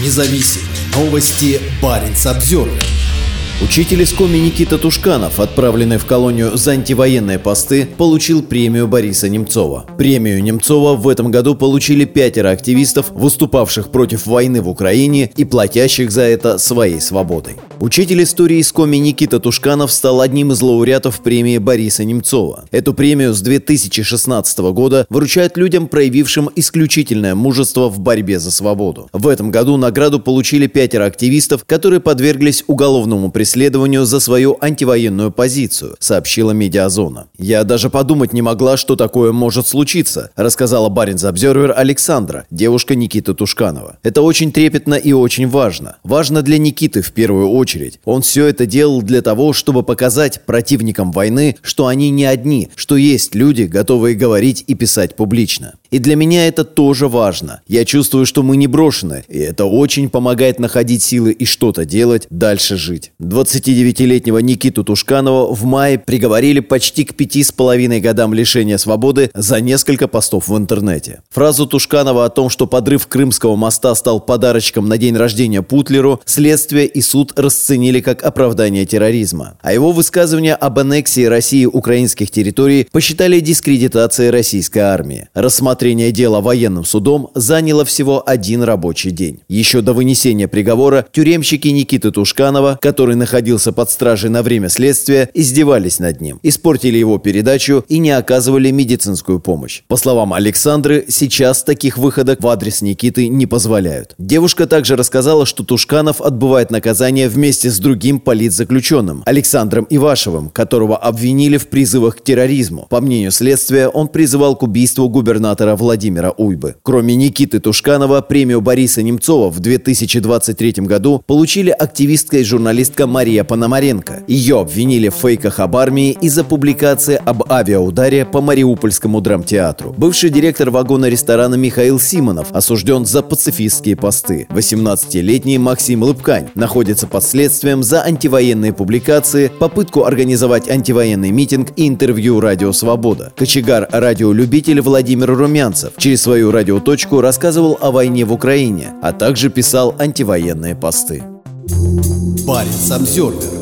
независим. Новости Баренц Обзервер. Учитель из Коми Никита Тушканов, отправленный в колонию за антивоенные посты, получил премию Бориса Немцова. Премию Немцова в этом году получили пятеро активистов, выступавших против войны в Украине и платящих за это своей свободой. Учитель истории из Коми Никита Тушканов стал одним из лауреатов премии Бориса Немцова. Эту премию с 2016 года вручают людям, проявившим исключительное мужество в борьбе за свободу. В этом году награду получили пятеро активистов, которые подверглись уголовному преследованию преследованию за свою антивоенную позицию, сообщила Медиазона. «Я даже подумать не могла, что такое может случиться», рассказала Баринс Обзервер Александра, девушка Никиты Тушканова. «Это очень трепетно и очень важно. Важно для Никиты в первую очередь. Он все это делал для того, чтобы показать противникам войны, что они не одни, что есть люди, готовые говорить и писать публично. И для меня это тоже важно. Я чувствую, что мы не брошены, и это очень помогает находить силы и что-то делать, дальше жить. 29-летнего Никиту Тушканова в мае приговорили почти к пяти с половиной годам лишения свободы за несколько постов в интернете. Фразу Тушканова о том, что подрыв Крымского моста стал подарочком на день рождения Путлеру, следствие и суд расценили как оправдание терроризма. А его высказывание об аннексии России украинских территорий посчитали дискредитацией российской армии. Рассмотрели Рассмотрение дела военным судом заняло всего один рабочий день. Еще до вынесения приговора тюремщики Никиты Тушканова, который находился под стражей на время следствия, издевались над ним, испортили его передачу и не оказывали медицинскую помощь. По словам Александры, сейчас таких выходок в адрес Никиты не позволяют. Девушка также рассказала, что Тушканов отбывает наказание вместе с другим политзаключенным Александром Ивашевым, которого обвинили в призывах к терроризму. По мнению следствия, он призывал к убийству губернатора губернатора Владимира Уйбы. Кроме Никиты Тушканова, премию Бориса Немцова в 2023 году получили активистка и журналистка Мария Пономаренко. Ее обвинили в фейках об армии из-за публикации об авиаударе по Мариупольскому драмтеатру. Бывший директор вагона ресторана Михаил Симонов осужден за пацифистские посты. 18-летний Максим Лыпкань находится под следствием за антивоенные публикации, попытку организовать антивоенный митинг и интервью «Радио Свобода». Кочегар-радиолюбитель Владимир Румянцев Румянцев через свою радиоточку рассказывал о войне в Украине, а также писал антивоенные посты. Парень Самсервер